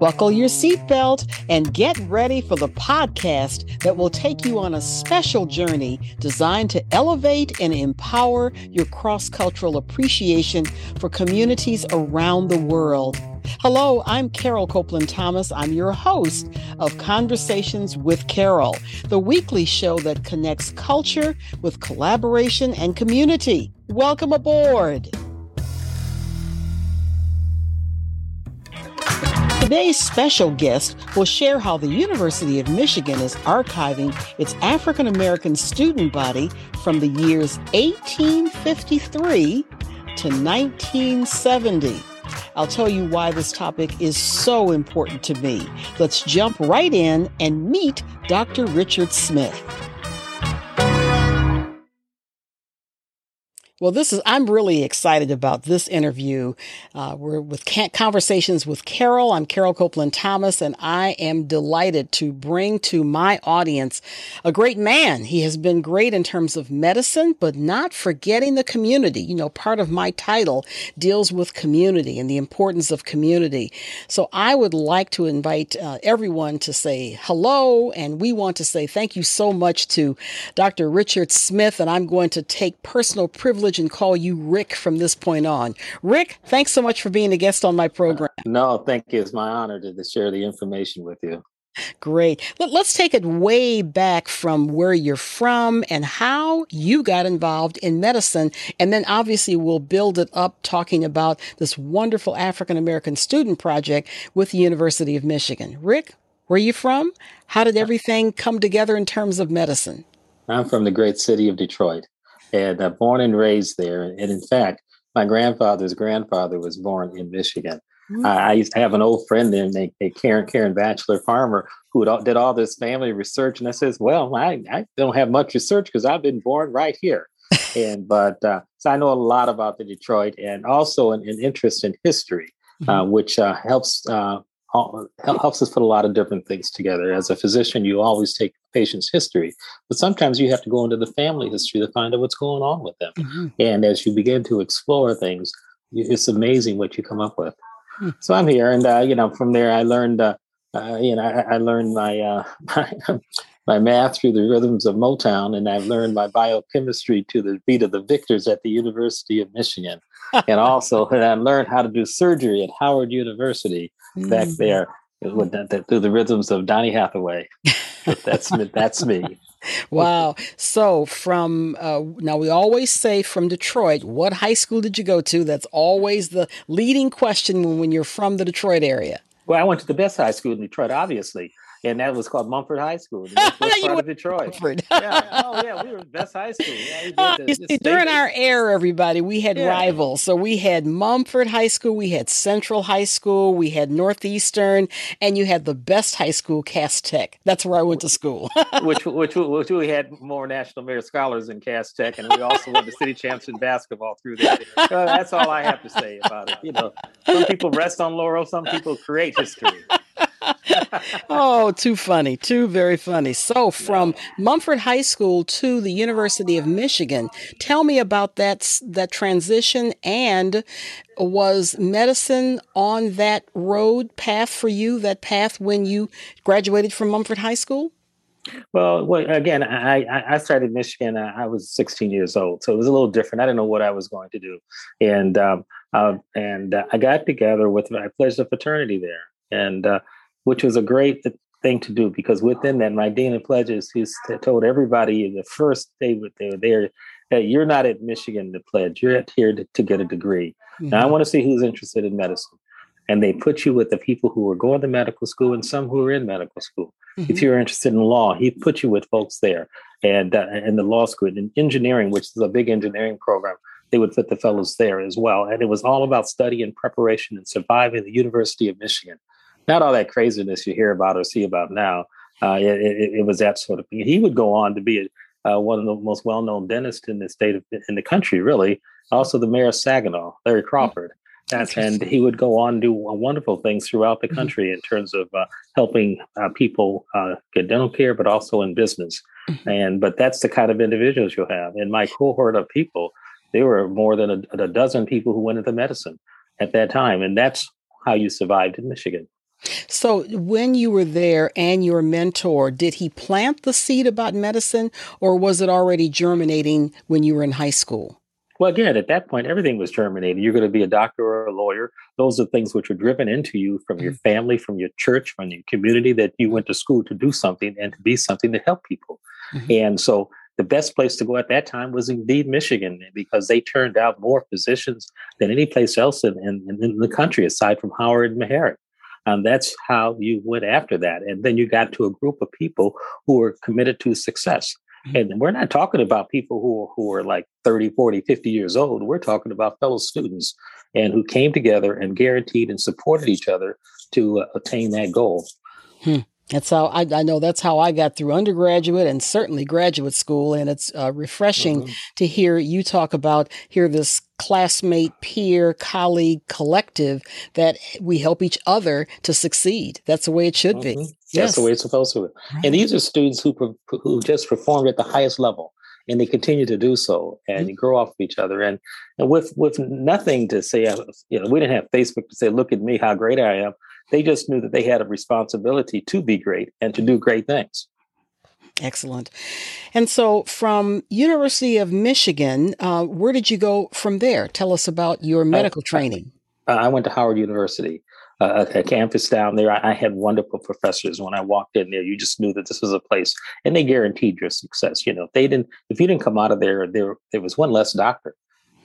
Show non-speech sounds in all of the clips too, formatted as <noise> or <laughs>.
Buckle your seatbelt and get ready for the podcast that will take you on a special journey designed to elevate and empower your cross cultural appreciation for communities around the world. Hello, I'm Carol Copeland Thomas. I'm your host of Conversations with Carol, the weekly show that connects culture with collaboration and community. Welcome aboard. Today's special guest will share how the University of Michigan is archiving its African American student body from the years 1853 to 1970. I'll tell you why this topic is so important to me. Let's jump right in and meet Dr. Richard Smith. Well, this is, I'm really excited about this interview. Uh, we're with Conversations with Carol. I'm Carol Copeland Thomas, and I am delighted to bring to my audience a great man. He has been great in terms of medicine, but not forgetting the community. You know, part of my title deals with community and the importance of community. So I would like to invite uh, everyone to say hello, and we want to say thank you so much to Dr. Richard Smith, and I'm going to take personal privilege privilege and call you Rick from this point on. Rick, thanks so much for being a guest on my program. No, thank you. It's my honor to, share the information with you. Great. Let, us take it way back from where you're from and how you got involved in medicine. And then obviously we'll build it up talking about this wonderful African American student project with the University of Michigan. Rick, where are you from? How did everything come together in terms of medicine? I'm from the great city of Detroit and uh, born and raised there. And, in fact, my grandfather's grandfather was born in Michigan. Mm-hmm. Uh, I used to have an old friend there named a Karen Karen Batchelor Farmer who did all this family research, and I says, "Well, I, I don't have much research because I've been born right here." <laughs> and but uh, so I know a lot about the Detroit, and also an, an interest in history, uh, mm-hmm. which uh, helps uh, helps us put a lot of different things together. As a physician, you always take patient's history, but sometimes you have to go into the family history to find out what's going on with them. Mm-hmm. And as you begin to explore things, it's amazing what you come up with. Mm-hmm. So I'm here, and uh, you know, from there I learned, uh, uh, you know, I, I learned my, uh, <laughs> my my math through the rhythms of Motown, and I've learned my biochemistry to the beat of the Victors at the University of Michigan. and <laughs> also, and I learned how to do surgery at Howard University back mm. there with that, that, through the rhythms of Donny Hathaway. that's that's me. <laughs> Wow. So from uh, now we always say from Detroit, what high school did you go to? That's always the leading question when, when you're from the Detroit area. Well, I went to the best high school in Detroit, obviously and that was called Mumford High School. That's <laughs> part of Detroit. yeah. Oh yeah, we were the best high school. Yeah, uh, <laughs> see, during our era, everybody, we had yeah. rivals. So we had Mumford High School, we had Central High School, we had Northeastern, and you had the best high school, Cass Tech. That's where I went to school. which, <laughs> which, which we had more National Merit Scholars in Cass Tech, and we also won the city champs in basketball through there. So that's all I have to say about it. You know, some people rest on laurel, some people create history. <laughs> oh, too funny. Too very funny. So, from Mumford High School to the University of Michigan, tell me about that that transition and was medicine on that road path for you, that path when you graduated from Mumford High School? Well, well again, I, I started Michigan. I was 16 years old, so it was a little different. I didn't know what I was going to do, and um, uh, and uh, I got together with I pledged a fraternity there, and uh, which was a great thing to do because within that, my dean of pledges, he told everybody the first day they were there that you're not at Michigan to pledge, you're here to, to get a degree. Mm-hmm. Now, I mm-hmm. want to see who's interested in medicine. And they put you with the people who were going to medical school and some who were in medical school. Mm-hmm. If you're interested in law, he put you with folks there and uh, in the law school. And engineering, which is a big engineering program, they would put the fellows there as well. And it was all about study and preparation and surviving the University of Michigan not all that craziness you hear about or see about now. Uh, it, it, it, was that sort of thing. He would go on to be a, uh, one of the most well-known dentists in the state of in the country, really. Also, the mayor of Saginaw, Larry Crawford, That's, and he would go on to do wonderful things throughout the mm-hmm. country mm-hmm. in terms of uh, helping uh, people uh, get dental care, but also in business. Mm-hmm. And but that's the kind of individuals you'll have. In my cohort of people, there were more than a, a dozen people who went into medicine at that time, and that's how you survived in Michigan. So, when you were there and your mentor, did he plant the seed about medicine or was it already germinating when you were in high school? Well, again, at that point, everything was germinating. You're going to be a doctor or a lawyer. Those are things which were driven into you from your mm. family, from your church, from your community that you went to school to do something and to be something to help people. Mm-hmm. And so the best place to go at that time was indeed Michigan because they turned out more physicians than any place else in, in, in the country aside from Howard and Meharry. And that's how you went after that. And then you got to a group of people who were committed to success. Mm-hmm. And we're not talking about people who, who are like 30, 40, 50 years old. We're talking about fellow students and who came together and guaranteed and supported each other to uh, attain that goal. Hmm. That's how I, I, know that's how I got through undergraduate and certainly graduate school. And it's uh, refreshing mm-hmm. to hear you talk about, hear this classmate, peer, colleague, collective that we help each other to succeed. That's the way it should mm-hmm. be. Yes. That's the way it's supposed to be. Right. And these are students who, who just performed at the highest level and they continue to do so and mm-hmm. grow off of each other and and with with nothing to say uh, you know we didn't have facebook to say look at me how great i am they just knew that they had a responsibility to be great and to do great things. Excellent. And so, from University of Michigan, uh, where did you go from there? Tell us about your medical training. I, I went to Howard University, uh, a campus down there. I, I, had wonderful professors. When I walked in there, you just knew that this was a place, and they guaranteed your success. You know, if they didn't, if you didn't come out of there, there there was one less doctor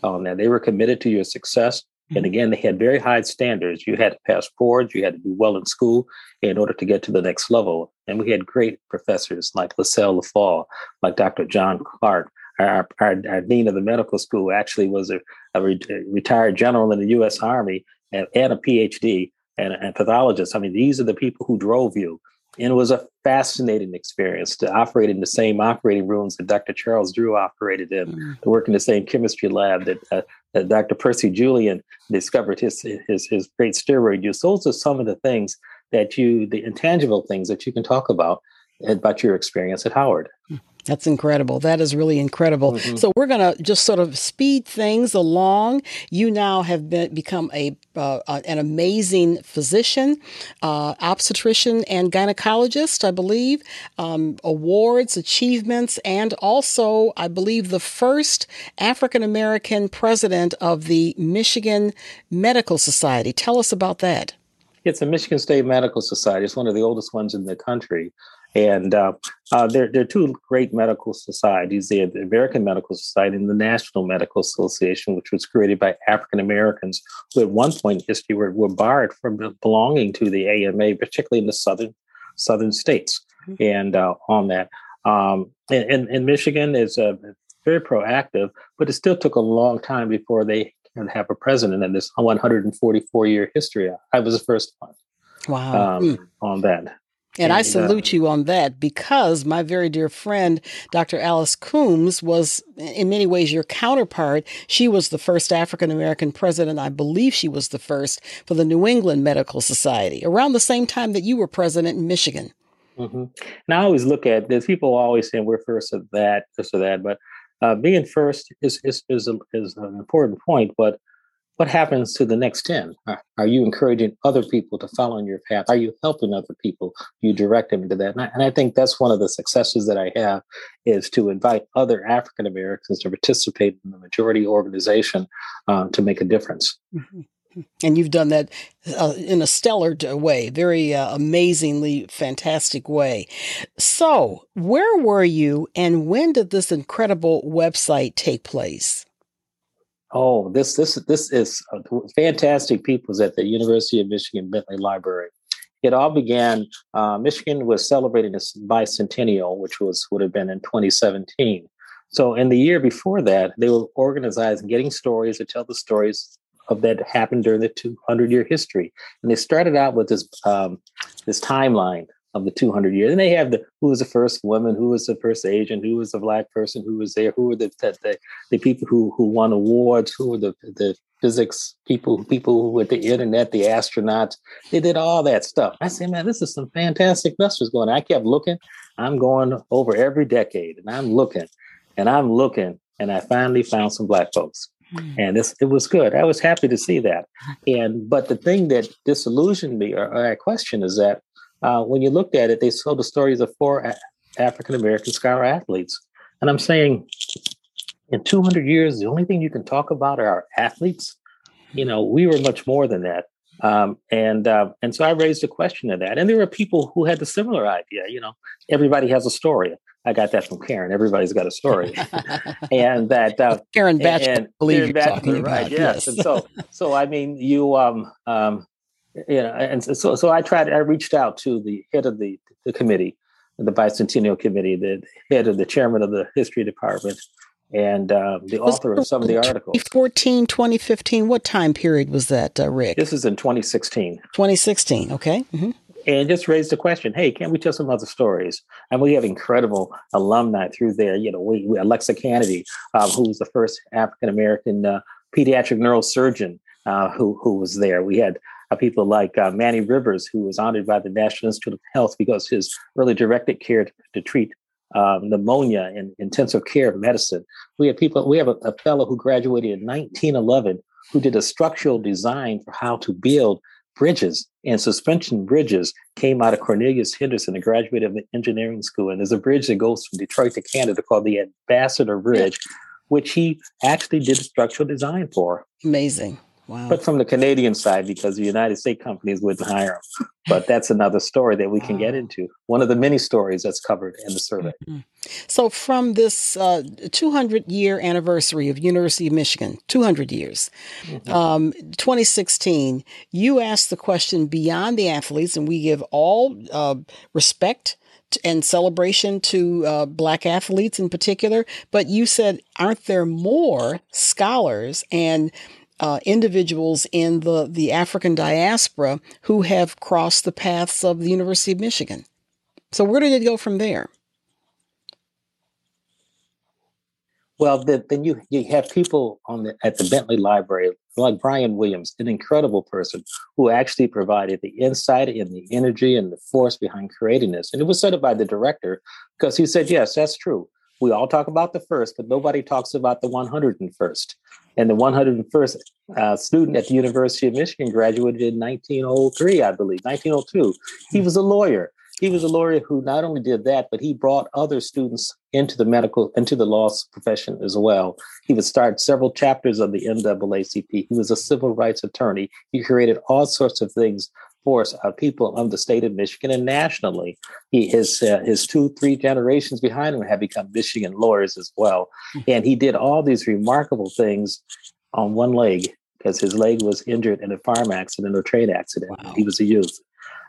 on there. They were committed to your success. And mm-hmm. again, they had very high standards. You had to pass boards, you had to do well in school in order to get to the next level. And we had great professors like LaSalle Leffall, like Dr. John Clark. Our, our, our dean of the medical school actually was a, a, re- a retired general in the U.S. Army and, and a PhD and a pathologist. I mean, these are the people who drove you. And it was a fascinating experience to operate in the same operating rooms that Dr. Charles Drew operated in, mm. to work in the same chemistry lab that, uh, that Dr. Percy Julian discovered his, his, his great steroid use. Those are some of the things that you, the intangible things that you can talk about about your experience at Howard. Mm. That's incredible. That is really incredible. Mm-hmm. So we're going to just sort of speed things along. You now have been become a uh, uh, an amazing physician, uh, obstetrician, and gynecologist. I believe um, awards, achievements, and also I believe the first African American president of the Michigan Medical Society. Tell us about that. It's a Michigan State Medical Society. It's one of the oldest ones in the country. And uh, uh, there, there are two great medical societies the American Medical Society and the National Medical Association, which was created by African Americans who, at one point in history, were, were barred from belonging to the AMA, particularly in the southern southern states. Mm-hmm. And uh, on that, um, and, and, Michigan is uh, very proactive, but it still took a long time before they can have a president in this 144 year history. I was the first one. Wow. Um, mm. On that. And I salute you on that because my very dear friend, Dr. Alice Coombs, was in many ways your counterpart. She was the first African American president. I believe she was the first for the New England Medical Society around the same time that you were president in Michigan. Mm-hmm. Now, I always look at this. People always say we're first at that, this or that, but uh, being first is, is, is, a, is an important point. But what happens to the next 10? Are you encouraging other people to follow in your path? Are you helping other people? You direct them into that. And I, and I think that's one of the successes that I have is to invite other African Americans to participate in the majority organization uh, to make a difference. Mm-hmm. And you've done that uh, in a stellar way, very uh, amazingly fantastic way. So, where were you and when did this incredible website take place? Oh, this this this is fantastic peoples at the University of Michigan Bentley Library. It all began. Uh, Michigan was celebrating its bicentennial, which was would have been in 2017. So, in the year before that, they were organizing, getting stories to tell the stories of that happened during the 200 year history. And they started out with this um, this timeline of the 200 years. And they have the who was the first woman, who was the first Asian, who was the black person, who was there, who were the the, the people who who won awards, who were the the physics people, people with the internet, the astronauts. They did all that stuff. I said, man, this is some fantastic messages going. On. I kept looking. I'm going over every decade, and I'm looking, and I'm looking, and I finally found some black folks. Mm. And this it was good. I was happy to see that. And but the thing that disillusioned me or, or I question is that uh, when you looked at it, they told the stories of four a- African American scholar athletes. And I'm saying, in 200 years, the only thing you can talk about are our athletes. You know, we were much more than that. Um, and uh, and so I raised a question of that. And there were people who had the similar idea. You know, everybody has a story. I got that from Karen. Everybody's got a story, <laughs> and that uh, Karen Batchelor, and, believe Karen you're talking right? About, yes. yes. and so so I mean, you um um you know, and so so I tried. I reached out to the head of the the committee, the bicentennial committee, the head of the chairman of the history department, and um, the was author of some of the articles. 2014, 2015, what time period was that, uh, Rick? This is in 2016. 2016, okay. Mm-hmm. And just raised the question, hey, can't we tell some other stories? And we have incredible alumni through there. You know, we, we Alexa Canady, uh, who was the first African American uh, pediatric neurosurgeon uh, who who was there. We had people like uh, Manny Rivers, who was honored by the National Institute of Health because his really directed care to, to treat um, pneumonia and intensive care medicine. We have people, we have a, a fellow who graduated in 1911 who did a structural design for how to build bridges and suspension bridges came out of Cornelius Henderson, a graduate of the engineering school. And there's a bridge that goes from Detroit to Canada called the Ambassador Bridge, which he actually did structural design for. Amazing. Wow. But from the Canadian side, because the United States companies wouldn't hire them. But that's another story that we can get into. One of the many stories that's covered in the survey. Mm-hmm. So, from this uh, 200 year anniversary of University of Michigan, 200 years, mm-hmm. um, 2016, you asked the question beyond the athletes, and we give all uh, respect and celebration to uh, black athletes in particular. But you said, aren't there more scholars and uh, individuals in the, the African diaspora who have crossed the paths of the University of Michigan. So, where did it go from there? Well, the, then you you have people on the at the Bentley Library like Brian Williams, an incredible person who actually provided the insight and the energy and the force behind creating this. And it was said by the director because he said, "Yes, that's true. We all talk about the first, but nobody talks about the 101st. And the 101st uh, student at the University of Michigan graduated in 1903, I believe, 1902. He was a lawyer. He was a lawyer who not only did that, but he brought other students into the medical, into the law profession as well. He would start several chapters of the NAACP. He was a civil rights attorney. He created all sorts of things force of people of the state of Michigan and nationally. He his uh, his two three generations behind him have become Michigan lawyers as well, mm-hmm. and he did all these remarkable things on one leg because his leg was injured in a farm accident or train accident. Wow. He was a youth.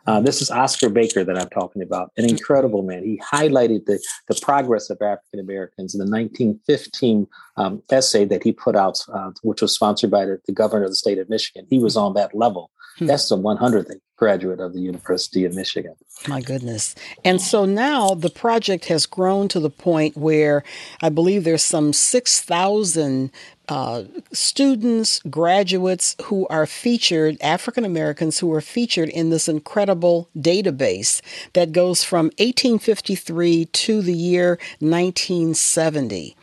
Uh, this is Oscar Baker that I'm talking about, an incredible man. He highlighted the, the progress of African Americans in the 1915 um, essay that he put out, uh, which was sponsored by the, the, governor of the state of Michigan. He was on that level. Hmm. That's the 100th graduate of the University of Michigan. My goodness. And so now the project has grown to the point where I believe there's some 6,000 uh, students, graduates who are featured, African Americans who are featured in this incredible database that goes from 1853 to the year 1970.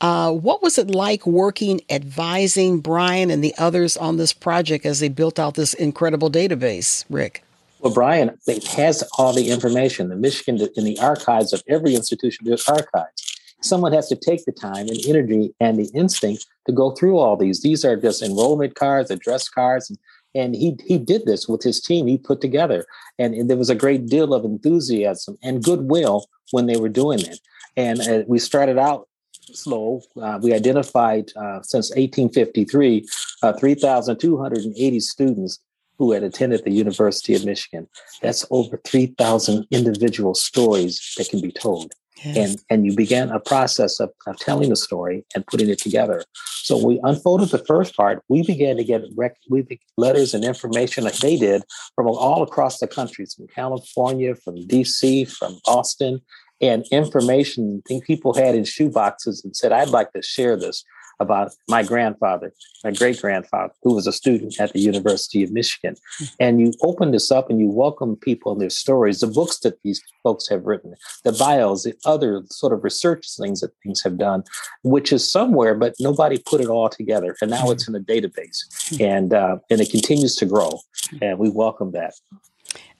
Uh, what was it like working, advising Brian and the others on this project as they built out this incredible database, Rick? Well, Brian has all the information. The Michigan in the archives of every institution, there's archives. Someone has to take the time and energy and the instinct to go through all these. These are just enrollment cards, address cards, and, and he he did this with his team. He put together, and, and there was a great deal of enthusiasm and goodwill when they were doing it. And uh, we started out slow. Uh, we identified uh, since 1853 uh, 3,280 students who had attended the University of Michigan. That's over 3,000 individual stories that can be told. Yes. And, and you began a process of, of telling the story and putting it together. So we unfolded the first part. We began to get rec- we letters and information like they did from all across the country, from California, from DC, from Boston, and information thing people had in shoe boxes and said, I'd like to share this. about my grandfather, my great grandfather, who was a student at the University of Michigan. Hmm. And you open this up and you welcome people and their stories, the books that these folks have written, the bios, the other sort of research things that things have done, which is somewhere, but nobody put it all together. And now hmm. it's in a database hmm. and, uh, and it continues to grow. And we welcome that.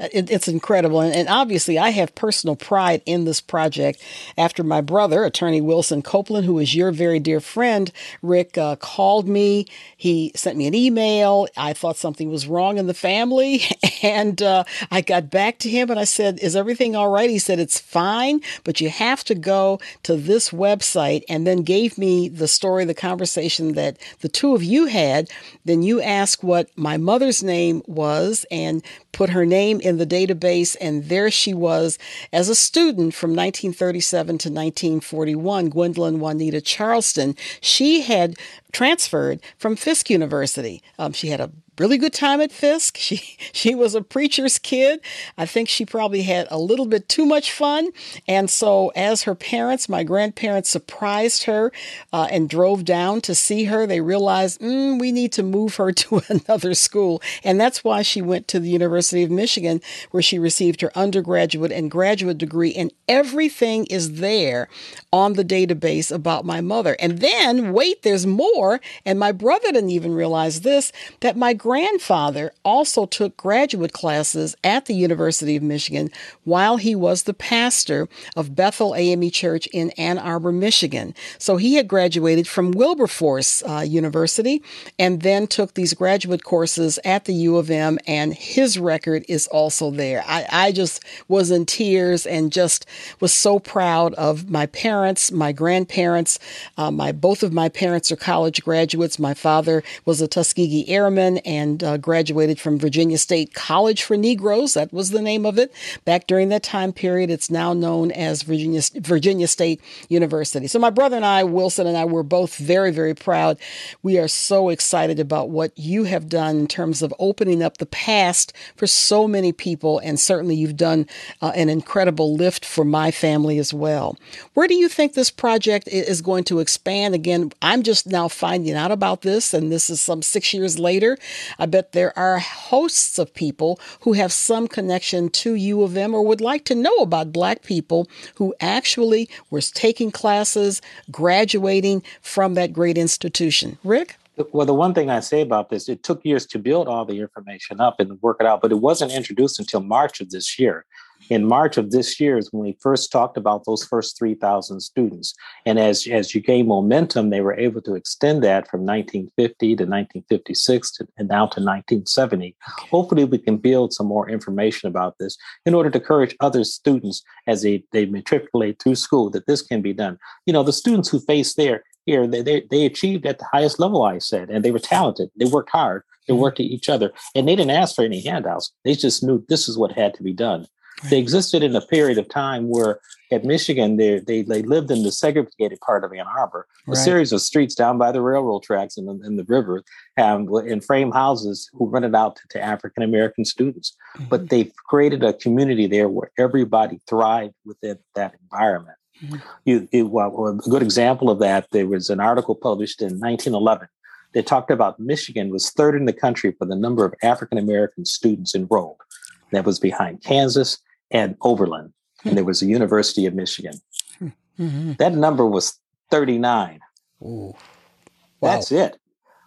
It, it's incredible. And, and, obviously, I have personal pride in this project after my brother, attorney Wilson Copeland, who is your very dear friend, Rick, uh, called me. He sent me an email. I thought something was wrong in the family. <laughs> And uh, I got back to him and I said, Is everything all right? He said, It's fine, but you have to go to this website and then gave me the story, the conversation that the two of you had. Then you asked what my mother's name was and put her name in the database, and there she was as a student from 1937 to 1941, Gwendolyn Juanita Charleston. She had transferred from Fisk University. Um, she had a really good time at Fisk. She <laughs> she was a preacher's kid. I think she probably had a little bit too much fun, and so as her parents, my grandparents, surprised her uh, and drove down to see her, they realized mm, we need to move her <laughs> to another school, and that's why she went to the University of Michigan, where she received her undergraduate and graduate degree, and everything is there on the database about my mother. And then wait, there's more, and my brother didn't even realize this that my grandfather also took graduate classes at the University of Michigan while he was the pastor of Bethel AME Church in Ann Arbor, Michigan. So he had graduated from Wilberforce uh, University and then took these graduate courses at the U of M, and his record is also there. I, I just was in tears and just was so proud of my parents, my grandparents. Uh, my both of my parents are college graduates. My father was a Tuskegee Airman and and uh, graduated from Virginia State College for Negroes. That was the name of it back during that time period. It's now known as Virginia Virginia State University. So my brother and I, Wilson and I, were both very very proud. We are so excited about what you have done in terms of opening up the past for so many people, and certainly you've done uh, an incredible lift for my family as well. Where do you think this project is going to expand? Again, I'm just now finding out about this, and this is some six years later. I bet there are hosts of people who have some connection to U of M or would like to know about Black people who actually were taking classes, graduating from that great institution. Rick? Well, the one thing I say about this, it took years to build all the information up and work it out, but it wasn't introduced until March of this year in March of this year is when we first talked about those first 3,000 students. And as, as you gain momentum, they were able to extend that from 1950 to 1956 to, and now to 1970. Hopefully, we can build some more information about this in order to encourage other students as they, they matriculate through school that this can be done. You know, the students who face there, here, they, they, they achieved at the highest level, I said, and they were talented. They worked hard. They mm-hmm. worked at each other, and they didn't ask for any handouts. They just knew this is what had to be done. They existed in a period of time where at Michigan, they, they, they lived in the segregated part of Ann Arbor, a right. series of streets down by the railroad tracks and the, in the river, and in frame houses who rented out to, to African American students. Mm-hmm. But they've created a community there where everybody thrived within that environment. Mm-hmm. You, you, well, a good example of that, there was an article published in 1911 that talked about Michigan was third in the country for the number of African American students enrolled. That was behind Kansas and Oberlin, and there was a University of Michigan. <laughs> Mm-hmm. That number was 39. Wow. That's it.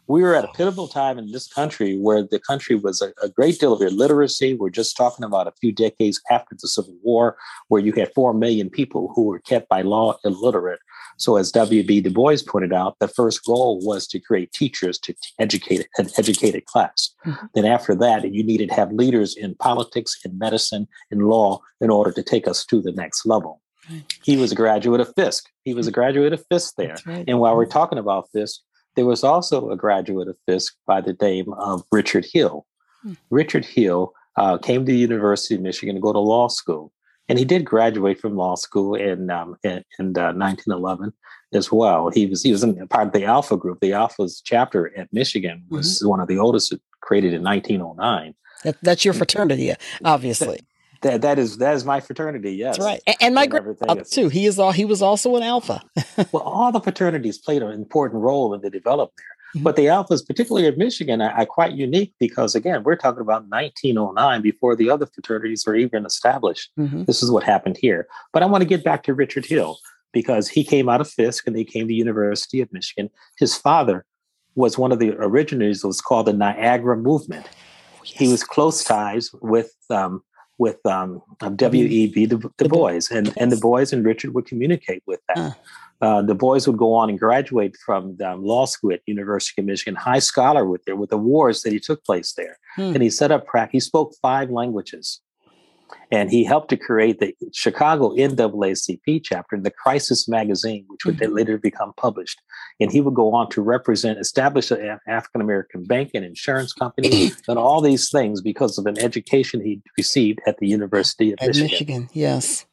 We were at a pivotal time in this country where the country was a, a, great deal of illiteracy. We're just talking about a few decades after the Civil War, where you had 4 million people who were kept by law illiterate. So, as W.B. Du Bois pointed out, the first goal was to create teachers to educate an educated class. Mm-hmm. Then, after that, you needed to have leaders in politics, in medicine, in law in order to take us to the next level. Right. He was a graduate of Fisk. He was a mm-hmm. graduate of Fisk there. Right. And while we're mm-hmm. talking about Fisk, there was also a graduate of Fisk by the name of Richard Hill. Mm-hmm. Richard Hill uh, came to the University of Michigan to go to law school and he did graduate from law school in um, in, in uh, 1911 as well. He was he was in part of the Alpha Group. The Alpha's chapter at Michigan was mm-hmm. one of the oldest, created in 1909. That, that's your fraternity, obviously. That that is that is my fraternity. Yes, that's right. And, and my grandfather too. He is all. He was also an alpha. <laughs> well, all the fraternities played an important role in the development there. Mm-hmm. But the alphas, particularly at Michigan, are, are, quite unique because again, we're talking about 1909 before the other fraternities were even established. Mm-hmm. This is what happened here. But I want to get back to Richard Hill because he came out of Fisk and he came to the University of Michigan. His father was one of the originators. It was called the Niagara Movement. Oh, yes. He was close ties with um, with um, W.E.B. Du, du Bois, and and Du Bois and Richard would communicate with that. Uh. Du Bois would go on and graduate from the law school at University of Michigan, high scholar with there with the wars that he took place there, hmm. and he set up practice. He spoke five languages and he helped to create the Chicago NAACP chapter, the Crisis magazine, which would mm-hmm. later become published. And he would go on to represent, establish an African American bank and insurance company, <clears throat> and all these things because of an education he received at the University of at Michigan. Michigan, yes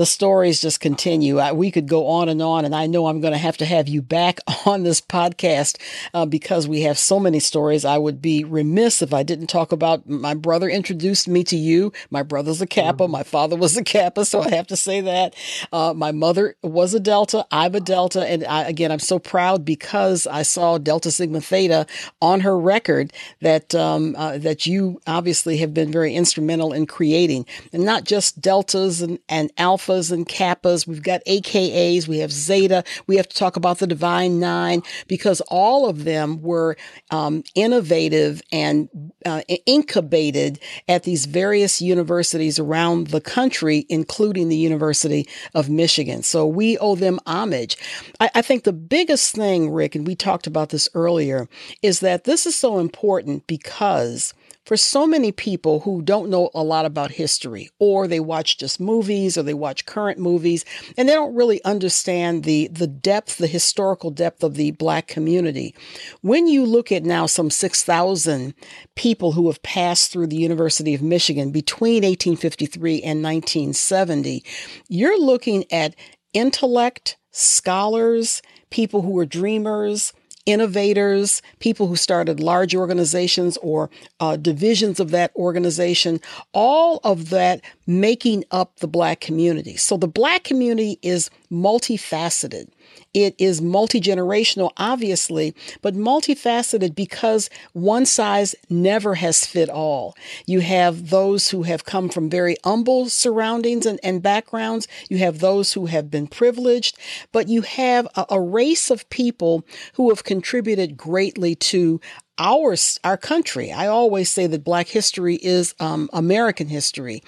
the stories just continue. I, we could go on and on, and I know I'm going to have to have you back <laughs> on this podcast uh, because we have so many stories. I would be remiss if I didn't talk about my brother introduced me to you. My brother's a Kappa, mm-hmm. my father was a Kappa, so I have to say that. Uh, my mother was a Delta, I'm a Delta, and I, again, I'm so proud because I saw Delta Sigma Theta on her record that um, uh, that you obviously have been very instrumental in creating, and not just deltas and, and alpha alphas and kappas. We've got AKAs. We have zeta. We have to talk about the divine nine because all of them were um, innovative and uh, incubated at these various universities around the country, including the University of Michigan. So we owe them homage. I, I think the biggest thing, Rick, and we talked about this earlier, is that this is so important because for so many people who don't know a lot about history, or they watch just movies, or they watch current movies, and they don't really understand the, the depth, the historical depth of the Black community. When you look at now some 6,000 people who have passed through the University of Michigan between 1853 and 1970, you're looking at intellect, scholars, people who were dreamers, innovators, people who started large organizations or uh, divisions of that organization, all of that making up the Black community. So the Black community is multifaceted. It is multi generational, obviously, but multifaceted because one size never has fit all. You have those who have come from very humble surroundings and, and backgrounds. You have those who have been privileged, but you have a, a race of people who have contributed greatly to our our country. I always say that Black history is um, American history,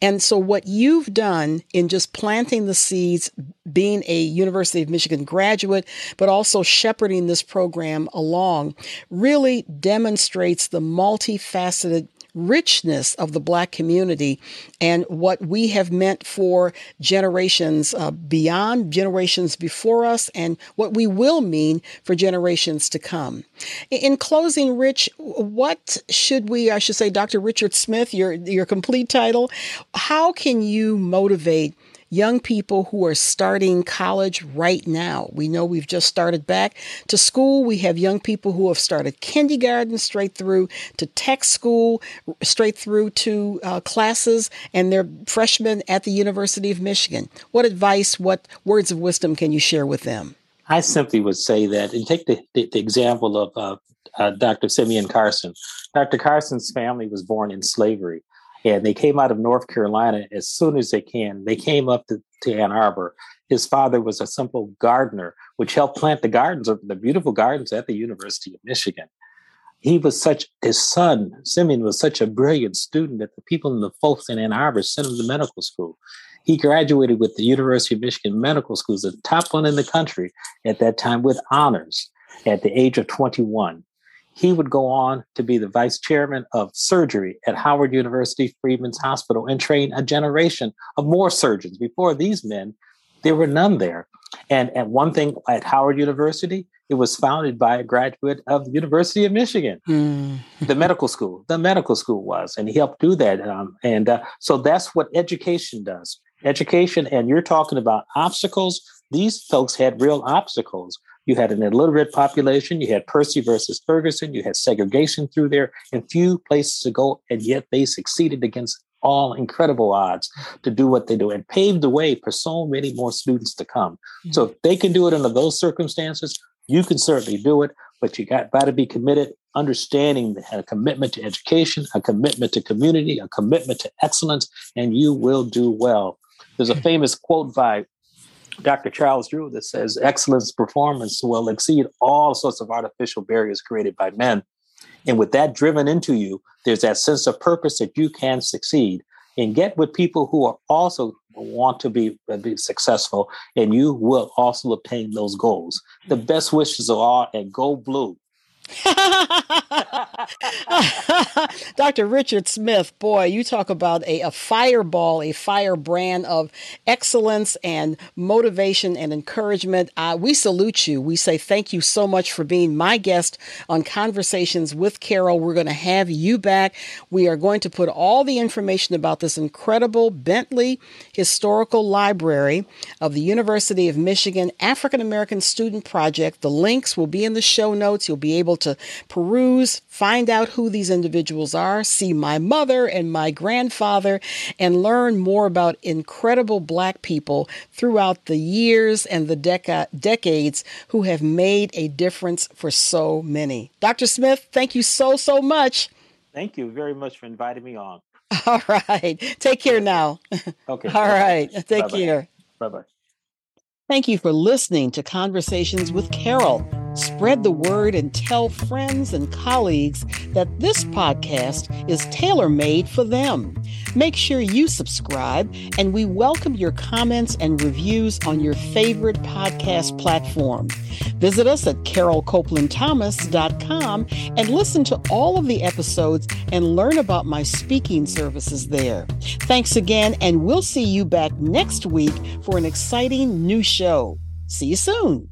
and so what you've done in just planting the seeds, being a University of Michigan graduate, but also shepherding this program along, really demonstrates the multifaceted richness of the Black community and what we have meant for generations uh, beyond, generations before us, and what we will mean for generations to come. In closing, Rich, what should we, I should say, Dr. Richard Smith, your, your complete title, how can you motivate? Young people who are starting college right now. We know we've just started back to school. We have young people who have started kindergarten straight through to tech school, straight through to uh, classes, and they're freshmen at the University of Michigan. What advice, what words of wisdom can you share with them? I simply would say that, and take the, the, the example of uh, uh, Dr. Simeon Carson. Dr. Carson's family was born in slavery and they came out of North Carolina as soon as they can. They came up to, to Ann Arbor. His father was a simple gardener, which helped plant the gardens, the beautiful gardens at the University of Michigan. He was such, his son, Simeon, was such a brilliant student that the people in the folks in Ann Arbor sent him to medical school. He graduated with the University of Michigan Medical School, the top one in the country at that time with honors at the age of 21. He would go on to be the vice chairman of surgery at Howard University Freedmen's Hospital and train a generation of more surgeons. Before these men, there were none there. And, and one thing at Howard University, it was founded by a graduate of the University of Michigan, mm. the medical school. The medical school was, and he helped do that. Um, and uh, so that's what education does. Education, and you're talking about obstacles. These folks had real obstacles. You had an illiterate population. You had Plessy versus Ferguson. You had segregation through there and few places to go. And yet they succeeded against all incredible odds to do what they do and paved the way for so many more students to come. Mm-hmm. So if they can do it under those circumstances, you can certainly do it, but you got, got to be committed, understanding a commitment to education, a commitment to community, a commitment to excellence, and you will do well. There's a famous quote by Dr. Charles Drew that says, excellence performance will exceed all sorts of artificial barriers created by men. And with that driven into you, there's that sense of purpose that you can succeed and get with people who are also want to be, uh, be successful, and you will also obtain those goals. The best wishes are and go blue. <laughs> Dr. Richard Smith, boy, you talk about a, a, fireball, a firebrand of excellence and motivation and encouragement. Uh, we salute you. We say thank you so much for being my guest on Conversations with Carol. We're going to have you back. We are going to put all the information about this incredible Bentley Historical Library of the University of Michigan African American Student Project. The links will be in the show notes. You'll be able to peruse, find out who these individuals are, see my mother and my grandfather, and learn more about incredible Black people throughout the years and the deca- decades who have made a difference for so many. Dr. Smith, thank you so, so much. Thank you very much for inviting me on. <laughs> All right. Take care now. <laughs> Okay. All right. Take Bye-bye. care. Bye bye. Thank you for listening to Conversations with Carol. Spread the word and tell friends and colleagues that this podcast is tailor made for them. Make sure you subscribe, and we welcome your comments and reviews on your favorite podcast platform. Visit us at carolcopelandthomas.com and listen to all of the episodes and learn about my speaking services there. Thanks again, and we'll see you back next week for an exciting new show. See you soon.